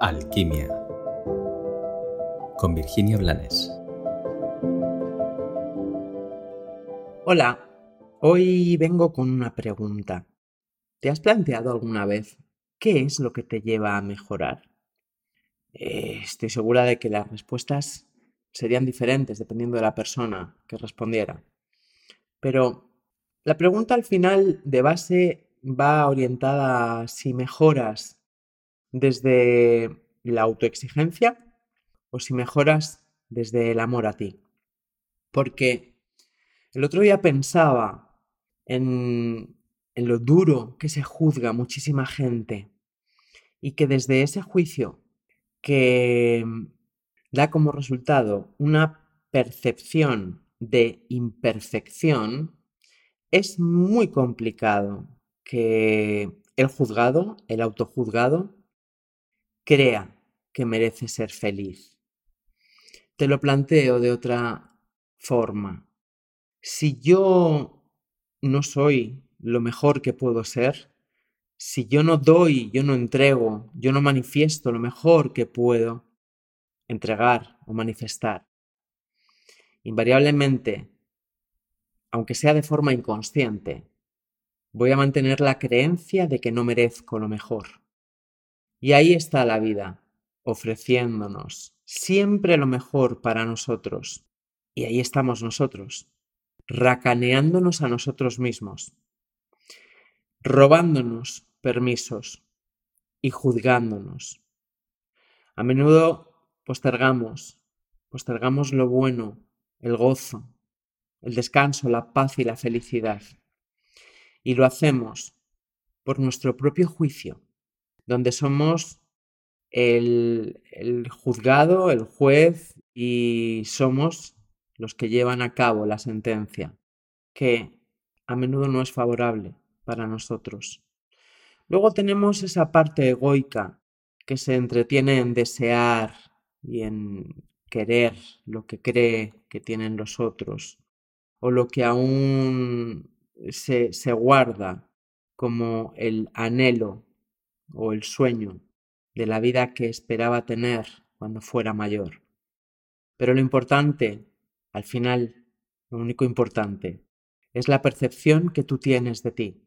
Alquimia con Virginia Blanes. Hola, hoy vengo con una pregunta. ¿Te has planteado alguna vez qué es lo que te lleva a mejorar? Eh, estoy segura de que las respuestas serían diferentes dependiendo de la persona que respondiera. Pero la pregunta al final de base va orientada a si mejoras desde la autoexigencia o si mejoras desde el amor a ti. Porque el otro día pensaba en, en lo duro que se juzga muchísima gente y que desde ese juicio que da como resultado una percepción de imperfección, es muy complicado que el juzgado, el autojuzgado, crea que merece ser feliz. Te lo planteo de otra forma. Si yo no soy lo mejor que puedo ser, si yo no doy, yo no entrego, yo no manifiesto lo mejor que puedo entregar o manifestar, invariablemente, aunque sea de forma inconsciente, voy a mantener la creencia de que no merezco lo mejor. Y ahí está la vida, ofreciéndonos siempre lo mejor para nosotros. Y ahí estamos nosotros, racaneándonos a nosotros mismos, robándonos permisos y juzgándonos. A menudo postergamos, postergamos lo bueno, el gozo, el descanso, la paz y la felicidad. Y lo hacemos por nuestro propio juicio, donde somos el, juzgado, el juez y somos los que llevan a cabo la sentencia, que a menudo no es favorable para nosotros. Luego tenemos esa parte egoica que se entretiene en desear y en querer lo que cree que tienen los otros o lo que aún se, se guarda como el anhelo o el sueño de la vida que esperaba tener cuando fuera mayor. Pero lo importante, al final, lo único importante, es la percepción que tú tienes de ti.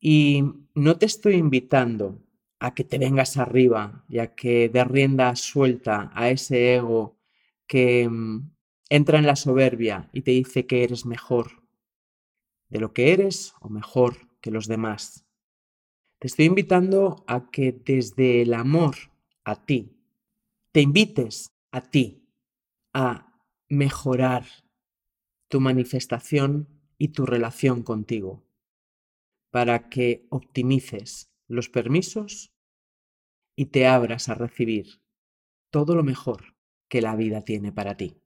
Y no te estoy invitando a que te vengas arriba y a que de rienda suelta a ese ego que mm, entra en la soberbia y te dice que eres mejor de lo que eres o mejor que los demás. Te estoy invitando a que desde el amor a ti, te invites a ti a mejorar tu manifestación y tu relación contigo, para que optimices los permisos y te abras a recibir todo lo mejor que la vida tiene para ti.